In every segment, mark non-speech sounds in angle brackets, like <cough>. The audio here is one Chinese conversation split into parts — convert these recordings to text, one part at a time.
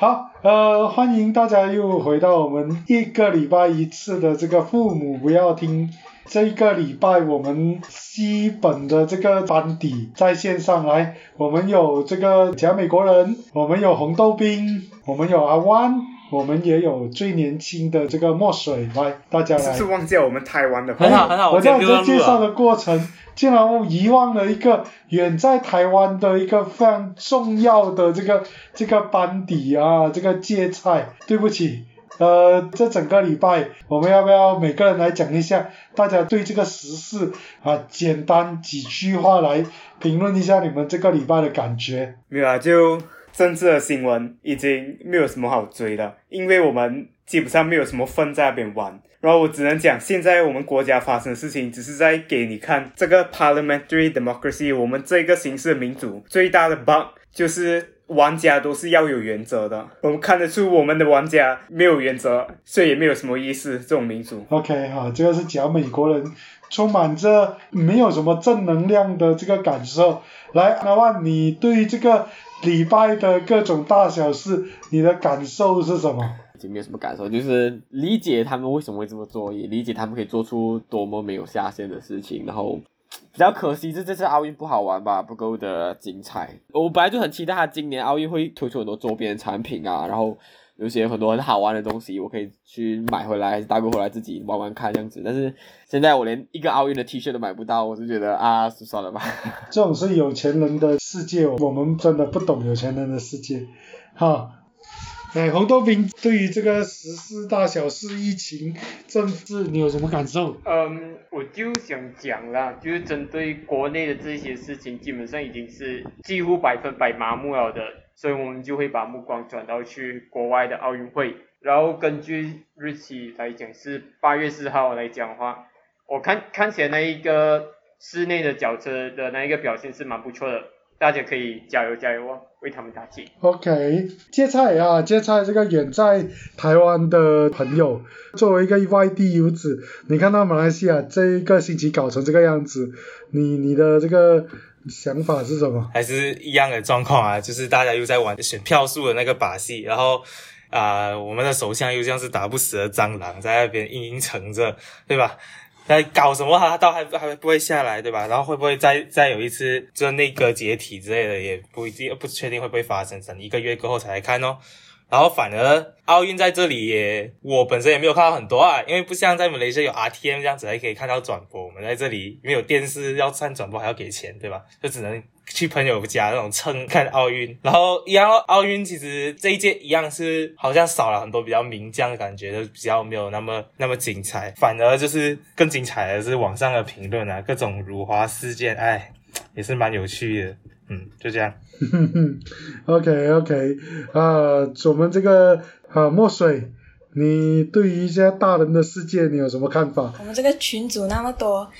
好，呃，欢迎大家又回到我们一个礼拜一次的这个父母不要听。这个礼拜我们基本的这个班底在线上来，我们有这个假美国人，我们有红豆冰，我们有阿湾，我们也有最年轻的这个墨水，来，大家来。是忘记我们台湾的。很好很好，我在这介绍的的过程，竟然我遗忘了一个远在台湾的一个非常重要的这个这个班底啊，这个芥菜，对不起。呃，这整个礼拜，我们要不要每个人来讲一下，大家对这个时事啊，简单几句话来评论一下你们这个礼拜的感觉？没有啊，就政治的新闻已经没有什么好追了，因为我们基本上没有什么份在那边玩。然后我只能讲，现在我们国家发生的事情，只是在给你看这个 parliamentary democracy，我们这个形式的民主最大的 bug 就是。玩家都是要有原则的，我们看得出我们的玩家没有原则，所以也没有什么意思。这种民主，OK 哈，这个是讲美国人充满着没有什么正能量的这个感受。来，阿万，你对这个礼拜的各种大小事，你的感受是什么？已经没有什么感受，就是理解他们为什么会这么做，也理解他们可以做出多么没有下限的事情，然后。比较可惜是这次奥运不好玩吧，不够的精彩。我本来就很期待他今年奥运会推出很多周边产品啊，然后有些很多很好玩的东西，我可以去买回来，还是代购回来自己玩玩看这样子。但是现在我连一个奥运的 T 恤都买不到，我就觉得啊，算了吧。<laughs> 这种是有钱人的世界，我们真的不懂有钱人的世界，哈。哎，红豆饼对于这个十四大小事、疫情、政治，你有什么感受？嗯，我就想讲啦，就是针对国内的这些事情，基本上已经是几乎百分百麻木了的，所以我们就会把目光转到去国外的奥运会。然后根据日期来讲，是八月四号来讲的话，我看看起来那一个室内的脚车的那一个表现是蛮不错的。大家可以加油加油哦，为他们打气。OK，芥菜啊，芥菜这个远在台湾的朋友，作为一个外地游子，你看到马来西亚这一个星期搞成这个样子，你你的这个想法是什么？还是一样的状况啊，<laughs> 就是大家又在玩选票数的那个把戏，然后啊，我们的首相又像是打不死的蟑螂，在那边阴阴沉着，对吧？在搞什么？他到还还不会下来，对吧？然后会不会再再有一次就内阁解体之类的，也不一定，不确定会不会发生，等一个月过后才来看哦。然后反而奥运在这里也，我本身也没有看到很多啊，因为不像在马来西亚有 RTM 这样子还可以看到转播，我们在这里没有电视要看转播还要给钱，对吧？就只能。去朋友家那种蹭看奥运，然后一样奥运其实这一届一样是好像少了很多比较名将的感觉，就比较没有那么那么精彩，反而就是更精彩的是网上的评论啊，各种辱华事件，哎，也是蛮有趣的，嗯，就这样。<laughs> OK OK，啊，我们这个啊墨水，你对于一些大人的世界你有什么看法？我们这个群主那么多，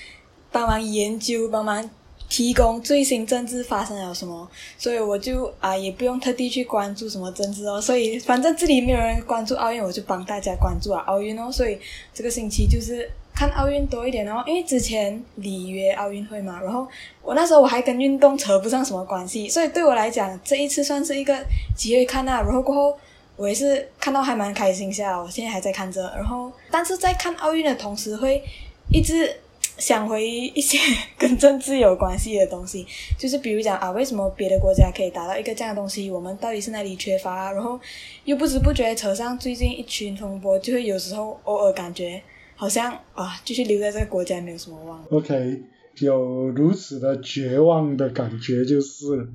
帮忙研究，帮忙。提供最新政治发生了什么，所以我就啊也不用特地去关注什么政治哦，所以反正这里没有人关注奥运，我就帮大家关注啊奥运哦，所以这个星期就是看奥运多一点哦，因为之前里约奥运会嘛，然后我那时候我还跟运动扯不上什么关系，所以对我来讲这一次算是一个机会看啊，然后过后我也是看到还蛮开心下，我现在还在看着，然后但是在看奥运的同时会一直。想回一些跟政治有关系的东西，就是比如讲啊，为什么别的国家可以达到一个这样的东西，我们到底是哪里缺乏？然后又不知不觉扯上最近一群风波，就会有时候偶尔感觉好像啊，继续留在这个国家没有什么望。OK，有如此的绝望的感觉就是，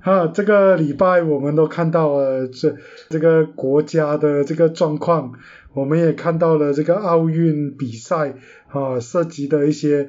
哈，这个礼拜我们都看到了这这个国家的这个状况。我们也看到了这个奥运比赛啊，涉及的一些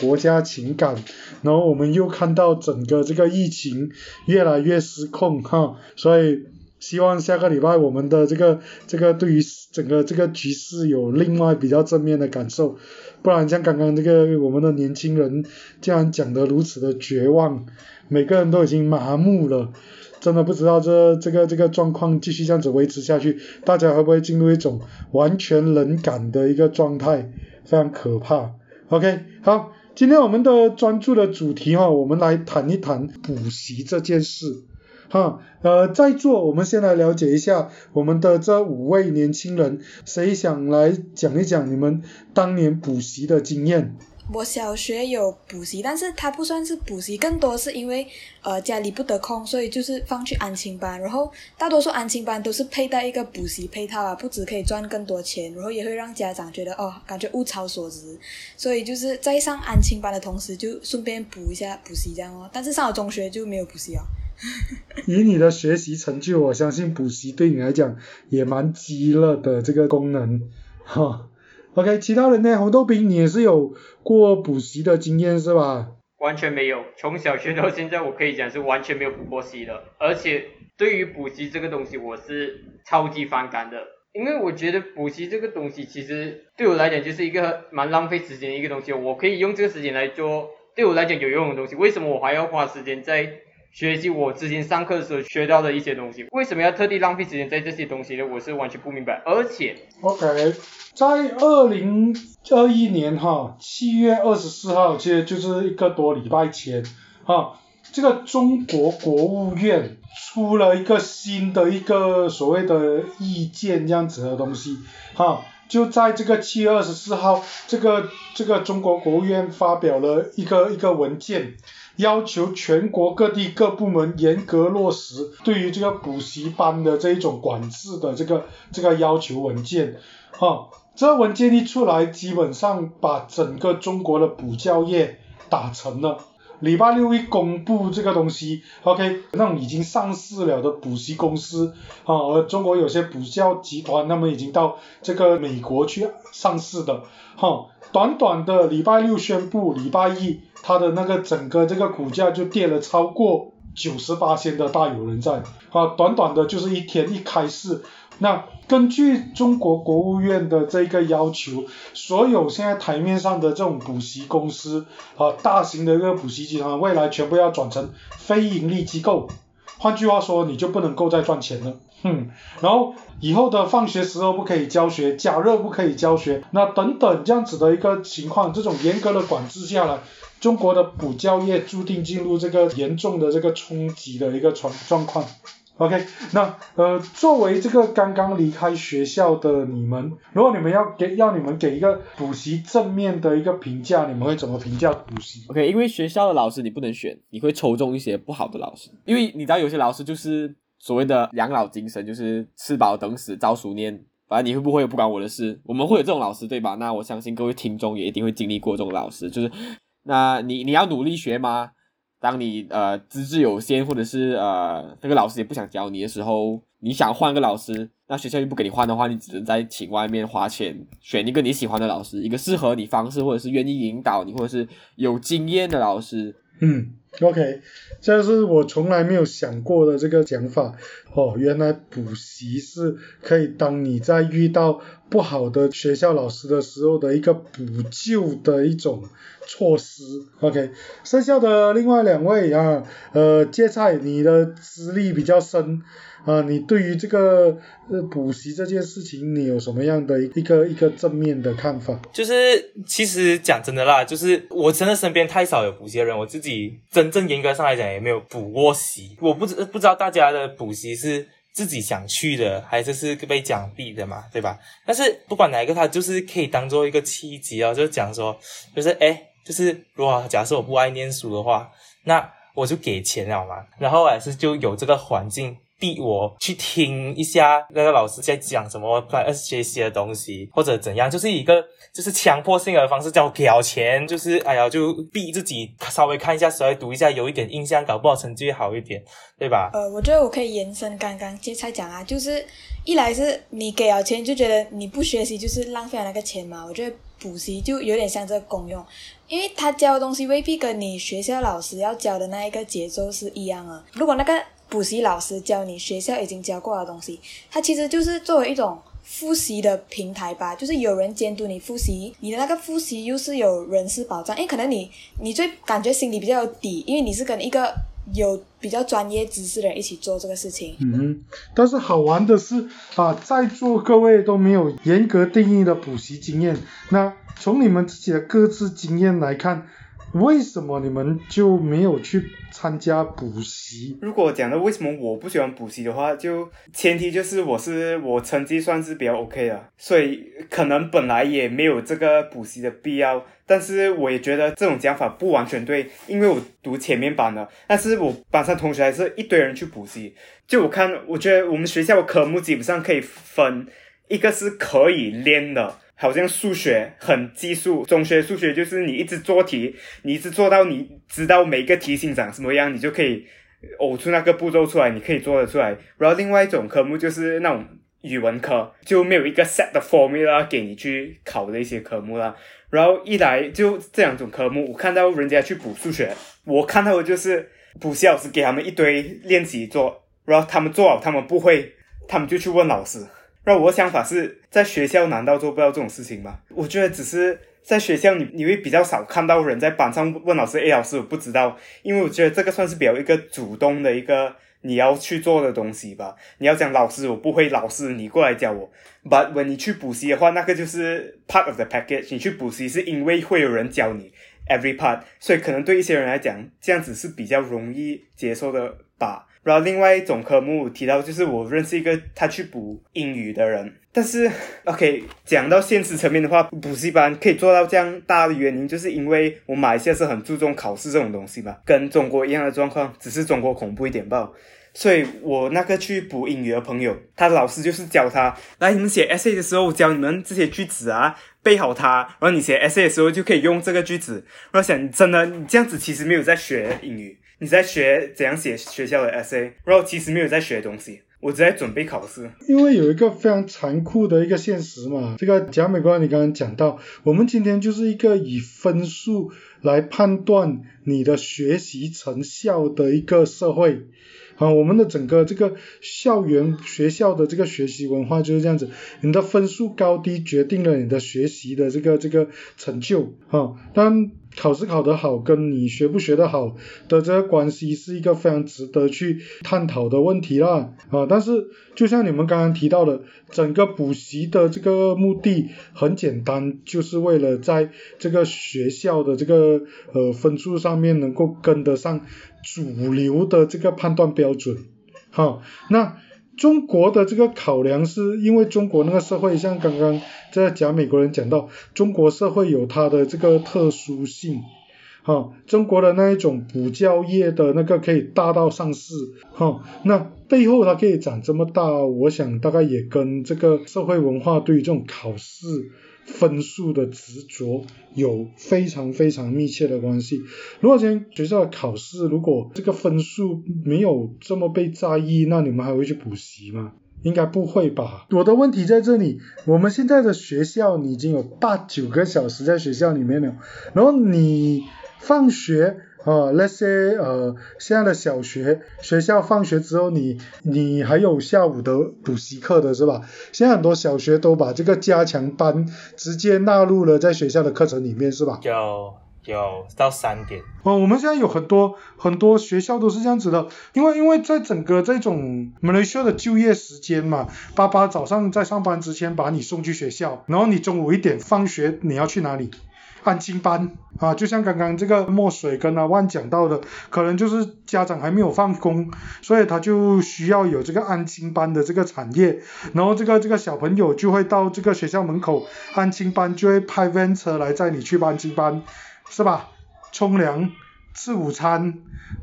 国家情感，然后我们又看到整个这个疫情越来越失控哈，所以希望下个礼拜我们的这个这个对于整个这个局势有另外比较正面的感受，不然像刚刚这个我们的年轻人竟然讲得如此的绝望，每个人都已经麻木了。真的不知道这这个这个状况继续这样子维持下去，大家会不会进入一种完全冷感的一个状态？非常可怕。OK，好，今天我们的专注的主题哈，我们来谈一谈补习这件事。哈，呃，在座我们先来了解一下我们的这五位年轻人，谁想来讲一讲你们当年补习的经验？我小学有补习，但是它不算是补习，更多是因为呃家里不得空，所以就是放去安亲班。然后大多数安亲班都是佩戴一个补习配套啊，不止可以赚更多钱，然后也会让家长觉得哦，感觉物超所值。所以就是在上安亲班的同时，就顺便补一下补习这样哦。但是上了中学就没有补习哦。<laughs> 以你的学习成就，我相信补习对你来讲也蛮激乐的这个功能，哈。OK，其他人呢？红豆冰，你也是有过补习的经验是吧？完全没有，从小学到现在，我可以讲是完全没有补过习的。而且对于补习这个东西，我是超级反感的，因为我觉得补习这个东西其实对我来讲就是一个蛮浪费时间的一个东西。我可以用这个时间来做对我来讲有用的东西，为什么我还要花时间在？学习我之前上课的时候学到的一些东西，为什么要特地浪费时间在这些东西呢？我是完全不明白。而且，OK，在二零二一年哈七月二十四号，其实就是一个多礼拜前，哈，这个中国国务院出了一个新的一个所谓的意见这样子的东西，哈，就在这个七月二十四号，这个这个中国国务院发表了一个一个文件。要求全国各地各部门严格落实对于这个补习班的这一种管制的这个这个要求文件，哈，这文件一出来，基本上把整个中国的补教业打沉了。礼拜六一公布这个东西，OK，那种已经上市了的补习公司，啊，而中国有些补教集团，他们已经到这个美国去上市的，哈，短短的礼拜六宣布，礼拜一。它的那个整个这个股价就跌了超过九十八千的大有人在，啊，短短的就是一天一开市，那根据中国国务院的这个要求，所有现在台面上的这种补习公司，啊，大型的一个补习集团，未来全部要转成非盈利机构，换句话说，你就不能够再赚钱了，嗯，然后以后的放学时候不可以教学，假日不可以教学，那等等这样子的一个情况，这种严格的管制下来。中国的补教业注定进入这个严重的这个冲击的一个状状况。OK，那呃，作为这个刚刚离开学校的你们，如果你们要给要你们给一个补习正面的一个评价，你们会怎么评价补习？OK，因为学校的老师你不能选，你会抽中一些不好的老师，因为你知道有些老师就是所谓的养老精神，就是吃饱等死，招熟念。反正你会不会不管我的事，我们会有这种老师对吧？那我相信各位听众也一定会经历过这种老师，就是。那你你要努力学吗？当你呃资质有限，或者是呃那个老师也不想教你的时候，你想换个老师，那学校又不给你换的话，你只能在请外面花钱选一个你喜欢的老师，一个适合你方式，或者是愿意引导你，或者是有经验的老师。嗯，OK，这是我从来没有想过的这个讲法。哦，原来补习是可以当你在遇到不好的学校老师的时候的一个补救的一种措施。OK，剩下的另外两位啊，呃，芥菜，你的资历比较深。啊，你对于这个呃补习这件事情，你有什么样的一个一个正面的看法？就是其实讲真的啦，就是我真的身边太少有补习的人，我自己真正严格上来讲也没有补过习。我不知不知道大家的补习是自己想去的，还是是被奖励的嘛，对吧？但是不管哪一个，他就是可以当做一个契机啊，就讲说，就是哎，就是如果假设我不爱念书的话，那我就给钱了嘛，然后还是就有这个环境。逼我去听一下那个老师在讲什么学习的东西，或者怎样，就是一个就是强迫性的方式，叫我给钱，就是哎呀，就逼自己稍微看一下，稍微读一下，有一点印象，搞不好成绩好一点，对吧？呃，我觉得我可以延伸刚刚接菜讲啊，就是一来是你给了钱，就觉得你不学习就是浪费了那个钱嘛。我觉得补习就有点像这个功用，因为他教的东西未必跟你学校老师要教的那一个节奏是一样啊。如果那个补习老师教你学校已经教过的东西，它其实就是作为一种复习的平台吧，就是有人监督你复习，你的那个复习又是有人事保障，因为可能你你最感觉心里比较有底，因为你是跟一个有比较专业知识的人一起做这个事情。嗯，但是好玩的是啊，在座各位都没有严格定义的补习经验，那从你们自己的各自经验来看。为什么你们就没有去参加补习？如果讲的为什么我不喜欢补习的话，就前提就是我是我成绩算是比较 OK 的，所以可能本来也没有这个补习的必要。但是我也觉得这种讲法不完全对，因为我读前面班的，但是我班上同学还是一堆人去补习。就我看，我觉得我们学校科目基本上可以分，一个是可以练的。好像数学很技术，中学数学就是你一直做题，你一直做到你知道每个题型长什么样，你就可以呕出那个步骤出来，你可以做得出来。然后另外一种科目就是那种语文科，就没有一个 set 的 formula 给你去考的一些科目啦。然后一来就这两种科目，我看到人家去补数学，我看到的就是补习老师给他们一堆练习做，然后他们做好，他们不会，他们就去问老师。那我的想法是在学校难道做不到这种事情吗？我觉得只是在学校你你会比较少看到人在班上问老师，A 老师我不知道，因为我觉得这个算是比较一个主动的一个你要去做的东西吧。你要讲老师我不会，老师你过来教我。But when 你去补习的话，那个就是 part of the package。你去补习是因为会有人教你 every part，所以可能对一些人来讲这样子是比较容易接受的吧。然后另外一种科目提到，就是我认识一个他去补英语的人，但是 <laughs> OK 讲到现实层面的话，补习班可以做到这样大的原因，就是因为我马来西亚是很注重考试这种东西嘛，跟中国一样的状况，只是中国恐怖一点吧。所以我那个去补英语的朋友，他的老师就是教他，来你们写 essay 的时候，我教你们这些句子啊，背好它，然后你写 essay 的时候就可以用这个句子。我想真的，你这样子其实没有在学英语。你在学怎样写学校的 essay，然后其实没有在学东西，我只在准备考试。因为有一个非常残酷的一个现实嘛，这个蒋美国你刚刚讲到，我们今天就是一个以分数来判断你的学习成效的一个社会。啊，我们的整个这个校园学校的这个学习文化就是这样子，你的分数高低决定了你的学习的这个这个成就啊。但考试考得好跟你学不学得好的这个关系是一个非常值得去探讨的问题啦啊。但是就像你们刚刚提到的，整个补习的这个目的很简单，就是为了在这个学校的这个呃分数上面能够跟得上。主流的这个判断标准，好，那中国的这个考量是因为中国那个社会，像刚刚在讲美国人讲到，中国社会有它的这个特殊性，哈，中国的那一种补教业的那个可以大到上市，哈，那背后它可以长这么大，我想大概也跟这个社会文化对于这种考试。分数的执着有非常非常密切的关系。如果今天学校的考试，如果这个分数没有这么被在意，那你们还会去补习吗？应该不会吧。我的问题在这里，我们现在的学校你已经有八九个小时在学校里面了，然后你放学。啊，那些呃，现在的小学学校放学之后，你你还有下午的补习课的是吧？现在很多小学都把这个加强班直接纳入了在学校的课程里面是吧？有有到三点。哦，我们现在有很多很多学校都是这样子的，因为因为在整个这种马来西亚的就业时间嘛，爸爸早上在上班之前把你送去学校，然后你中午一点放学你要去哪里？安亲班啊，就像刚刚这个墨水跟阿万讲到的，可能就是家长还没有放工，所以他就需要有这个安亲班的这个产业，然后这个这个小朋友就会到这个学校门口，安亲班就会派 van 车来载你去安亲班，是吧？冲凉、吃午餐，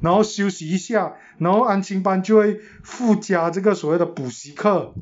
然后休息一下，然后安亲班就会附加这个所谓的补习课。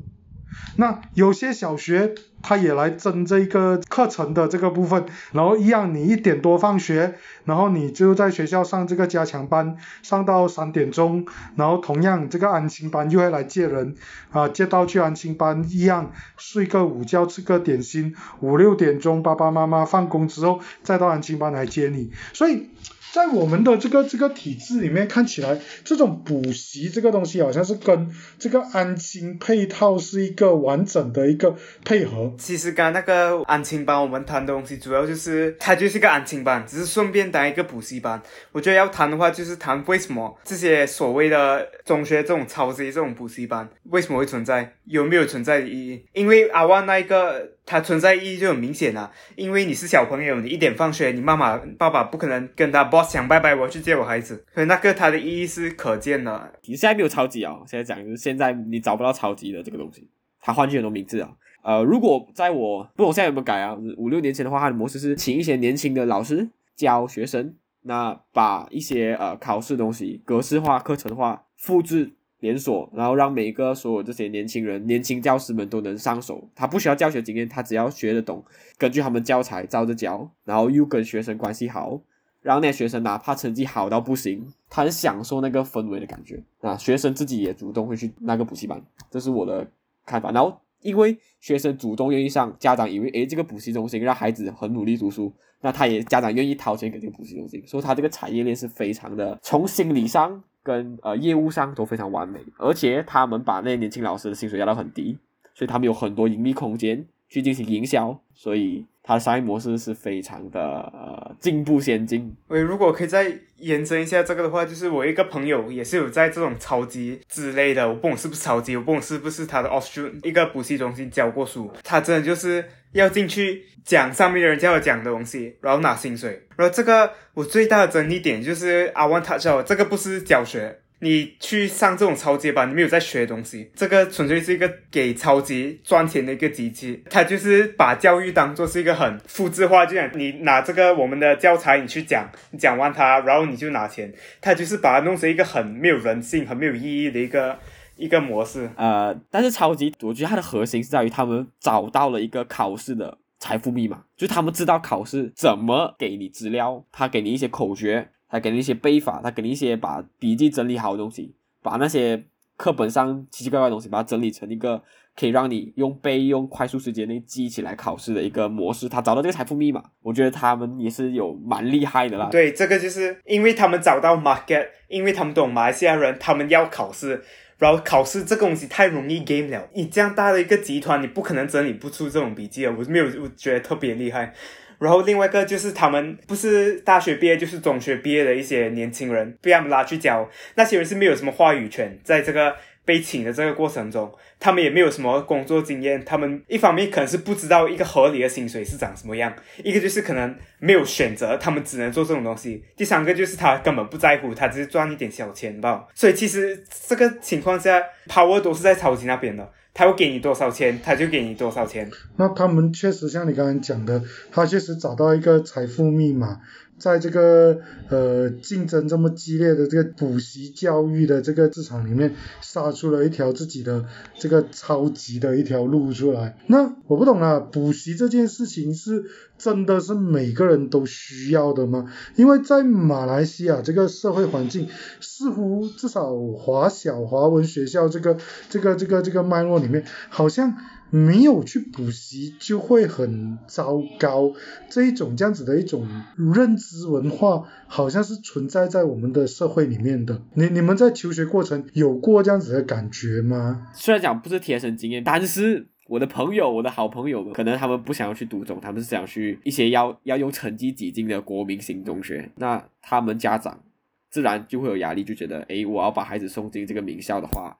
那有些小学他也来争这个课程的这个部分，然后一样你一点多放学，然后你就在学校上这个加强班，上到三点钟，然后同样这个安心班又会来接人，啊接到去安心班一样睡个午觉吃个点心，五六点钟爸爸妈妈放工之后再到安心班来接你，所以。在我们的这个这个体制里面看起来，这种补习这个东西好像是跟这个安亲配套是一个完整的一个配合。其实刚那个安亲班我们谈的东西，主要就是它就是个安亲班，只是顺便当一个补习班。我觉得要谈的话，就是谈为什么这些所谓的中学这种超级这种补习班为什么会存在，有没有存在的意义？因为阿万那一个。它存在意义就很明显了。因为你是小朋友，你一点放学，你妈妈爸爸不可能跟他 boss 讲拜拜，我去接我孩子，所以那个它的意义是可见的。你现在没有超级啊，现在讲就是现在你找不到超级的这个东西，它换句很多名字啊。呃，如果在我不，我现在有没有改啊？五六年前的话，它的模式是请一些年轻的老师教学生，那把一些呃考试东西格式化、课程化、复制。连锁，然后让每一个所有这些年轻人、年轻教师们都能上手。他不需要教学经验，他只要学得懂，根据他们教材照着教，然后又跟学生关系好，让那些学生哪怕成绩好到不行，他很享受那个氛围的感觉。啊，学生自己也主动会去那个补习班，这是我的看法。然后因为学生主动愿意上，家长以为诶这个补习中心让孩子很努力读书，那他也家长愿意掏钱给这个补习中心，所以他这个产业链是非常的从心理上。跟呃业务上都非常完美，而且他们把那些年轻老师的薪水压到很低，所以他们有很多盈利空间去进行营销，所以它的商业模式是非常的呃进步先进。喂，如果可以再延伸一下这个的话，就是我一个朋友也是有在这种超级之类的，我不懂是不是超级，我不懂是不是他的 Austrian 一个补习中心教过书，他真的就是要进去讲上面的人叫我讲的东西，然后拿薪水。然后这个我最大的争议点就是 I want touch，这个不是教学。你去上这种超级班，你没有在学东西，这个纯粹是一个给超级赚钱的一个机器。他就是把教育当做是一个很复制化，就像你拿这个我们的教材，你去讲，你讲完它，然后你就拿钱。他就是把它弄成一个很没有人性、很没有意义的一个一个模式。呃，但是超级，我觉得它的核心是在于他们找到了一个考试的财富密码，就他们知道考试怎么给你资料，他给你一些口诀。他给你一些背法，他给你一些把笔记整理好的东西，把那些课本上奇奇怪怪的东西，把它整理成一个可以让你用背用快速时间内记起来考试的一个模式。他找到这个财富密码，我觉得他们也是有蛮厉害的啦。对，这个就是因为他们找到 market，因为他们懂马来西亚人，他们要考试，然后考试这个东西太容易 game 了。你这样大的一个集团，你不可能整理不出这种笔记啊！我没有，我觉得特别厉害。然后另外一个就是他们不是大学毕业就是中学毕业的一些年轻人，被他们拉去教，那些人是没有什么话语权，在这个被请的这个过程中，他们也没有什么工作经验，他们一方面可能是不知道一个合理的薪水是长什么样，一个就是可能没有选择，他们只能做这种东西，第三个就是他根本不在乎，他只是赚一点小钱吧。所以其实这个情况下，power 都是在超级那边的。他会给你多少钱，他就给你多少钱。那他们确实像你刚刚讲的，他确实找到一个财富密码。在这个呃竞争这么激烈的这个补习教育的这个市场里面，杀出了一条自己的这个超级的一条路出来。那我不懂啊，补习这件事情是真的是每个人都需要的吗？因为在马来西亚这个社会环境，似乎至少华小华文学校这个这个这个这个脉络里面，好像。没有去补习就会很糟糕，这一种这样子的一种认知文化，好像是存在在我们的社会里面的。你你们在求学过程有过这样子的感觉吗？虽然讲不是贴身经验，但是我的朋友，我的好朋友，可能他们不想要去读中，他们是想去一些要要用成绩挤进的国民型中学，那他们家长自然就会有压力，就觉得，诶，我要把孩子送进这个名校的话，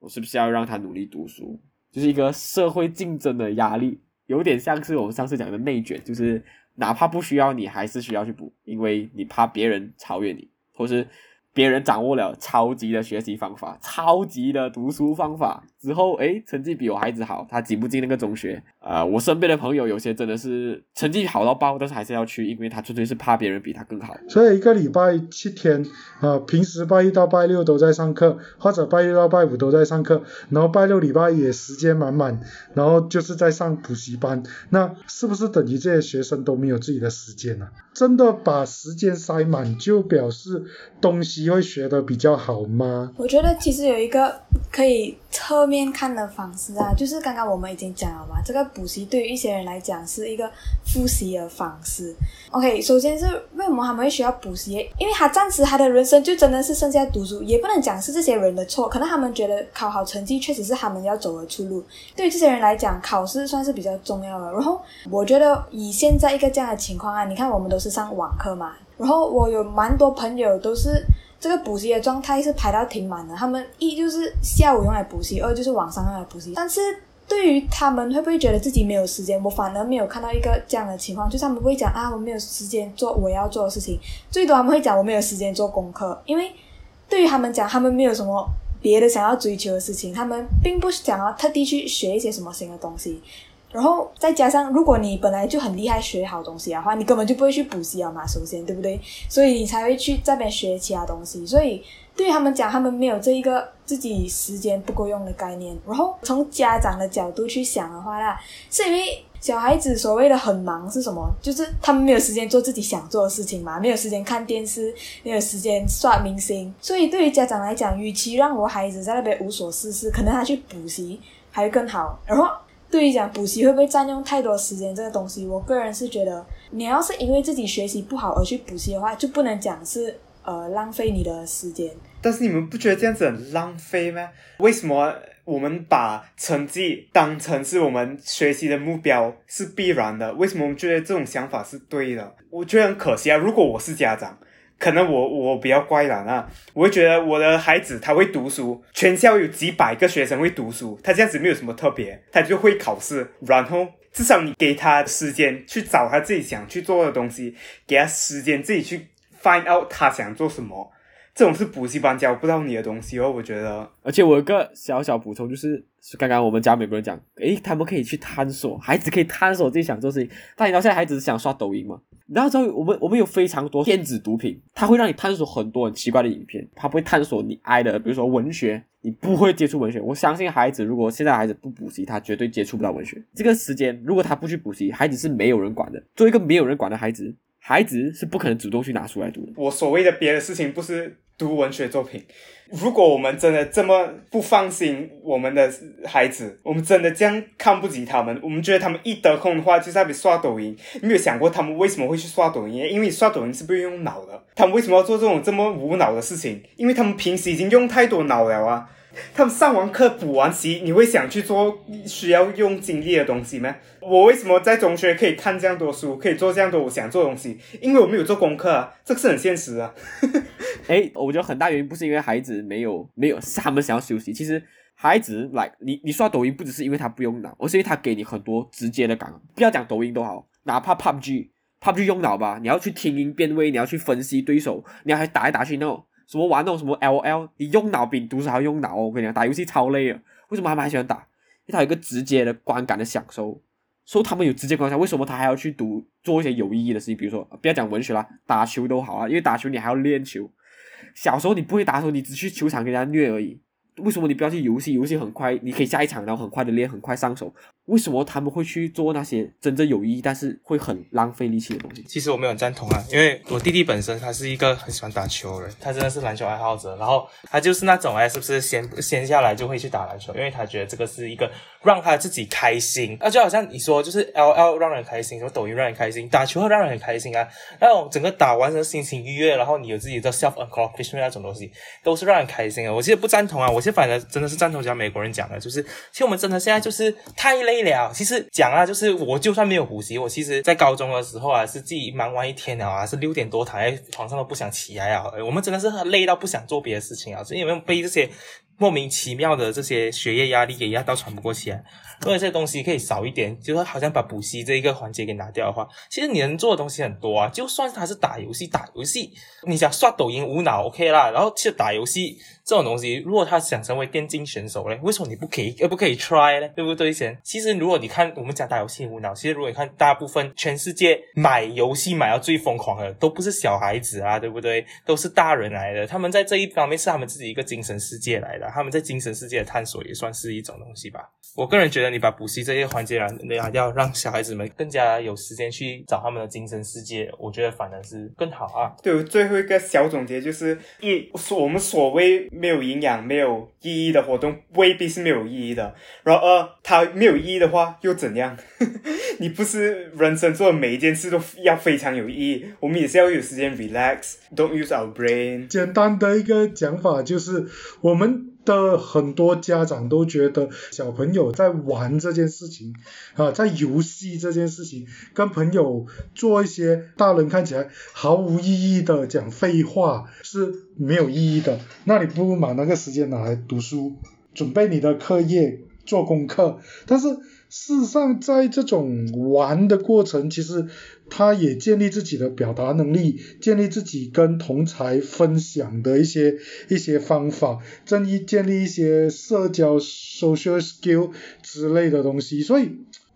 我是不是要让他努力读书？就是一个社会竞争的压力，有点像是我们上次讲的内卷，就是哪怕不需要你，还是需要去补，因为你怕别人超越你，同时。别人掌握了超级的学习方法，超级的读书方法之后，诶，成绩比我孩子好，他挤不进那个中学。呃，我身边的朋友有些真的是成绩好到爆，但是还是要去，因为他纯粹是怕别人比他更好。所以一个礼拜七天啊，平时拜一到拜六都在上课，或者拜一到拜五都在上课，然后拜六礼拜也时间满满，然后就是在上补习班。那是不是等于这些学生都没有自己的时间呢？真的把时间塞满，就表示东西会学的比较好吗？我觉得其实有一个可以侧面看的方式啊，就是刚刚我们已经讲了嘛，这个补习对于一些人来讲是一个复习的方式。OK，首先是为什么他们会需要补习？因为他暂时他的人生就真的是剩下读书，也不能讲是这些人的错，可能他们觉得考好成绩确实是他们要走的出路。对于这些人来讲，考试算是比较重要的。然后我觉得以现在一个这样的情况啊，你看我们都。是上网课嘛，然后我有蛮多朋友都是这个补习的状态是排到挺满的，他们一就是下午用来补习，二就是晚上用来补习。但是对于他们会不会觉得自己没有时间？我反而没有看到一个这样的情况，就是他们不会讲啊，我没有时间做我要做的事情，最多他们会讲我没有时间做功课，因为对于他们讲，他们没有什么别的想要追求的事情，他们并不想要特地去学一些什么新的东西。然后再加上，如果你本来就很厉害学好东西的话，你根本就不会去补习了嘛，首先对不对？所以你才会去这边学其他东西。所以对于他们讲，他们没有这一个自己时间不够用的概念。然后从家长的角度去想的话啦，是因为小孩子所谓的很忙是什么？就是他们没有时间做自己想做的事情嘛，没有时间看电视，没有时间刷明星。所以对于家长来讲，与其让我孩子在那边无所事事，可能他去补习还更好。然后。对于讲补习会不会占用太多时间这个东西，我个人是觉得，你要是因为自己学习不好而去补习的话，就不能讲是呃浪费你的时间。但是你们不觉得这样子很浪费吗？为什么我们把成绩当成是我们学习的目标是必然的？为什么我们觉得这种想法是对的？我觉得很可惜啊！如果我是家长。可能我我比较乖啦，那，我会觉得我的孩子他会读书，全校有几百个学生会读书，他这样子没有什么特别，他就会考试，然后至少你给他时间去找他自己想去做的东西，给他时间自己去 find out 他想做什么。这种是补习班教不到你的东西哦，我觉得。而且我有个小小补充，就是刚刚我们家美国人讲，诶，他们可以去探索，孩子可以探索自己想做事情。但你知道现在孩子是想刷抖音吗？你知道我们我们有非常多电子毒品，它会让你探索很多很奇怪的影片，它不会探索你爱的，比如说文学，你不会接触文学。我相信孩子，如果现在孩子不补习，他绝对接触不到文学。这个时间，如果他不去补习，孩子是没有人管的。作为一个没有人管的孩子，孩子是不可能主动去拿书来读的。我所谓的别的事情，不是。读文学作品，如果我们真的这么不放心我们的孩子，我们真的这样看不起他们，我们觉得他们一得空的话就在那边刷抖音。你没有想过他们为什么会去刷抖音？因为刷抖音是不用脑的。他们为什么要做这种这么无脑的事情？因为他们平时已经用太多脑了啊。<laughs> 他们上完课补完习，你会想去做需要用精力的东西吗？我为什么在中学可以看这样多书，可以做这样多我想做的东西？因为我没有做功课啊，这个是很现实啊。<laughs> 哎，我觉得很大原因不是因为孩子没有没有，他们想要休息。其实孩子来你你刷抖音不只是因为他不用脑，而是因为他给你很多直接的感。不要讲抖音都好，哪怕 PUBG，PUBG 用脑吧，你要去听音辨位，你要去分析对手，你要还打来打去那种。什么玩那种什么 L O L，你用脑比读书还要用脑！我跟你讲，打游戏超累啊。为什么他们还喜欢打？因为他有一个直接的观感的享受。说他们有直接观感，为什么他还要去读做一些有意义的事情？比如说，不要讲文学啦，打球都好啊，因为打球你还要练球。小时候你不会打的时候，你只去球场跟人家虐而已。为什么你不要去游戏？游戏很快，你可以下一场，然后很快的练，很快上手。为什么他们会去做那些真正有意义，但是会很浪费力气的东西？其实我没有很赞同啊，因为我弟弟本身他是一个很喜欢打球的人，他真的是篮球爱好者。然后他就是那种哎，是不是闲闲下来就会去打篮球？因为他觉得这个是一个让他自己开心。那就好像你说，就是 L L 让人开心，什么抖音让人开心，打球会让人很开心啊。那种整个打完的心情愉悦，然后你有自己的 self accomplishment 那种东西，都是让人开心的。我其实不赞同啊，我现在反正真的是赞同讲美国人讲的，就是其实我们真的现在就是太累了。其实。讲啊，就是我就算没有补习，我其实在高中的时候啊，是自己忙完一天了啊，是六点多躺在床上都不想起来啊。我们真的是累到不想做别的事情啊，是因为被这些莫名其妙的这些学业压力给压到喘不过气来。如果这些东西可以少一点，就是好像把补习这一个环节给拿掉的话，其实你能做的东西很多啊。就算他是打游戏，打游戏，你想刷抖音无脑 OK 啦，然后去打游戏。这种东西，如果他想成为电竞选手嘞，为什么你不可以，而不可以 try 呢？对不对？先，其实如果你看我们讲打游戏无脑，其实如果你看大部分全世界买游戏买到最疯狂的，都不是小孩子啊，对不对？都是大人来的。他们在这一方面是他们自己一个精神世界来的，他们在精神世界的探索也算是一种东西吧。我个人觉得，你把补习这些环节来，要让小孩子们更加有时间去找他们的精神世界，我觉得反而是更好啊。对，最后一个小总结就是，一我们所谓。没有营养、没有意义的活动未必是没有意义的。然后二，它没有意义的话又怎样？<laughs> 你不是人生做的每一件事都要非常有意义？我们也是要有时间 relax，don't use our brain。简单的一个讲法就是，我们。的很多家长都觉得小朋友在玩这件事情啊，在游戏这件事情，跟朋友做一些大人看起来毫无意义的讲废话是没有意义的。那你不如把那个时间拿来读书，准备你的课业，做功课，但是事实上在这种玩的过程，其实他也建立自己的表达能力，建立自己跟同才分享的一些一些方法，建立建立一些社交 social skill 之类的东西，所以。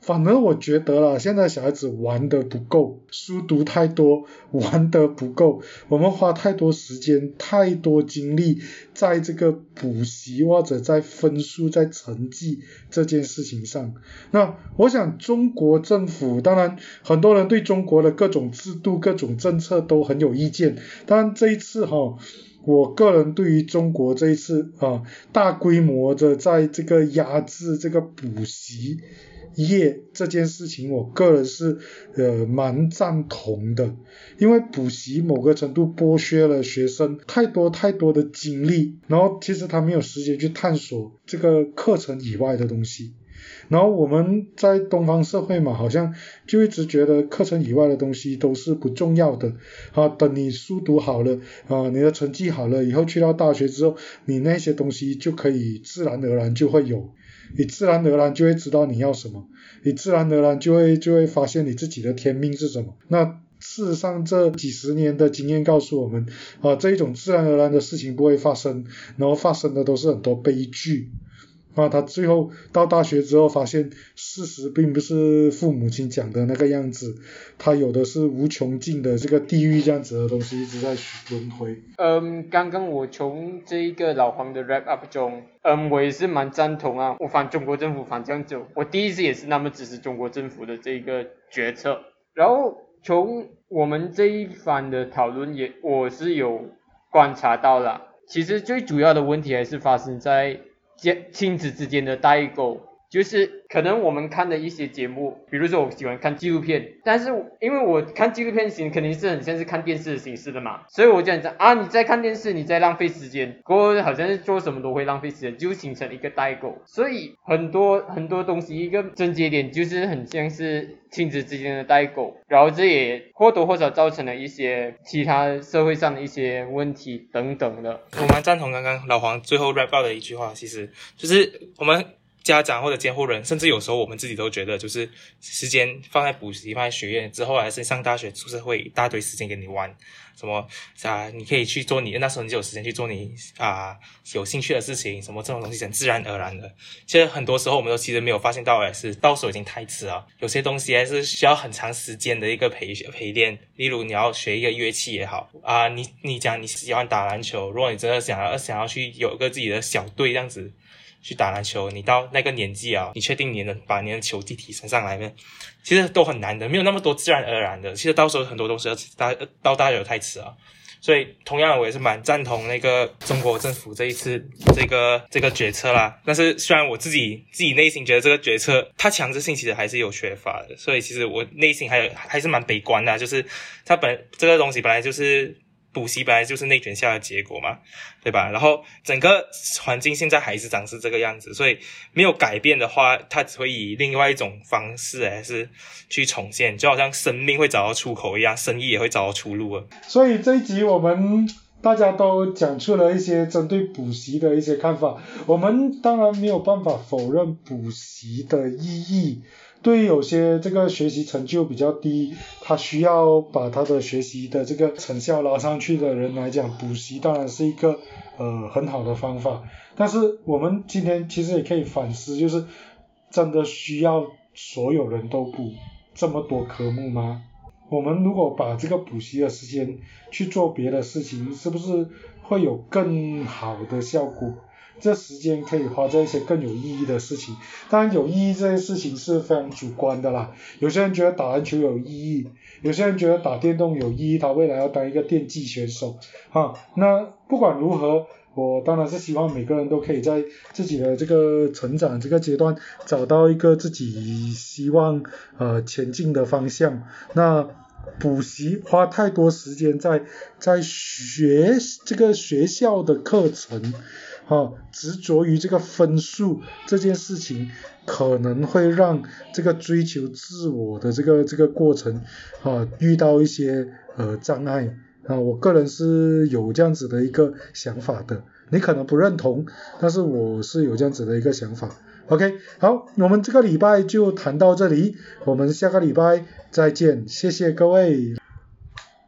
反而我觉得啦，现在小孩子玩的不够，书读太多，玩的不够，我们花太多时间、太多精力在这个补习或者在分数、在成绩这件事情上。那我想中国政府，当然很多人对中国的各种制度、各种政策都很有意见，当然这一次哈。我个人对于中国这一次啊大规模的在这个压制这个补习。业这件事情，我个人是呃蛮赞同的，因为补习某个程度剥削了学生太多太多的精力，然后其实他没有时间去探索这个课程以外的东西。然后我们在东方社会嘛，好像就一直觉得课程以外的东西都是不重要的啊。等你书读好了啊，你的成绩好了以后，去到大学之后，你那些东西就可以自然而然就会有。你自然而然就会知道你要什么，你自然而然就会就会发现你自己的天命是什么。那事实上这几十年的经验告诉我们，啊，这一种自然而然的事情不会发生，然后发生的都是很多悲剧。啊，他最后到大学之后发现，事实并不是父母亲讲的那个样子，他有的是无穷尽的这个地狱这样子的东西一直在轮回。嗯，刚刚我从这一个老黄的 wrap up 中，嗯，我也是蛮赞同啊，我反中国政府反这样走，我第一次也是那么支持中国政府的这个决策。然后从我们这一番的讨论也，我是有观察到了，其实最主要的问题还是发生在。亲亲子之间的代沟，就是可能我们看的一些节目，比如说我喜欢看纪录片，但是因为我看纪录片形肯定是很像是看电视的形式的嘛，所以我就讲啊，你在看电视，你在浪费时间，过后好像是做什么都会浪费时间，就形成一个代沟。所以很多很多东西一个症结点就是很像是亲子之间的代沟，然后这也或多或少造成了一些其他社会上的一些问题等等的。我蛮赞同刚刚老黄最后 rap 的一句话，其实就是我们。家长或者监护人，甚至有时候我们自己都觉得，就是时间放在补习、放在学院之后，还是上大学、出社会，一大堆时间给你玩，什么啊，你可以去做你那时候你就有时间去做你啊有兴趣的事情，什么这种东西很自然而然的。其实很多时候我们都其实没有发现到，还是到时候已经太迟了。有些东西还是需要很长时间的一个培培练，例如你要学一个乐器也好啊，你你讲你喜欢打篮球，如果你真的想要想要去有一个自己的小队这样子。去打篮球，你到那个年纪啊，你确定你能把你的球技提升上来吗？其实都很难的，没有那么多自然而然的。其实到时候很多东西大到大有太迟啊。所以同样，我也是蛮赞同那个中国政府这一次这个这个决策啦。但是虽然我自己自己内心觉得这个决策它强制性其实还是有缺乏的，所以其实我内心还有还是蛮悲观的，就是它本这个东西本来就是。补习本来就是内卷下的结果嘛，对吧？然后整个环境现在还是长是这个样子，所以没有改变的话，它只会以另外一种方式还是去重现，就好像生命会找到出口一样，生意也会找到出路啊。所以这一集我们大家都讲出了一些针对补习的一些看法，我们当然没有办法否认补习的意义。对于有些这个学习成就比较低，他需要把他的学习的这个成效拉上去的人来讲，补习当然是一个呃很好的方法。但是我们今天其实也可以反思，就是真的需要所有人都补这么多科目吗？我们如果把这个补习的时间去做别的事情，是不是会有更好的效果？这时间可以花在一些更有意义的事情，当然有意义这件事情是非常主观的啦。有些人觉得打篮球有意义，有些人觉得打电动有意义，他未来要当一个电竞选手，哈。那不管如何，我当然是希望每个人都可以在自己的这个成长这个阶段找到一个自己希望呃前进的方向。那补习花太多时间在在学这个学校的课程。啊，执着于这个分数这件事情，可能会让这个追求自我的这个这个过程啊遇到一些呃障碍啊。我个人是有这样子的一个想法的，你可能不认同，但是我是有这样子的一个想法 OK，好，我们这个礼拜就谈到这里，我们下个礼拜再见，谢谢各位。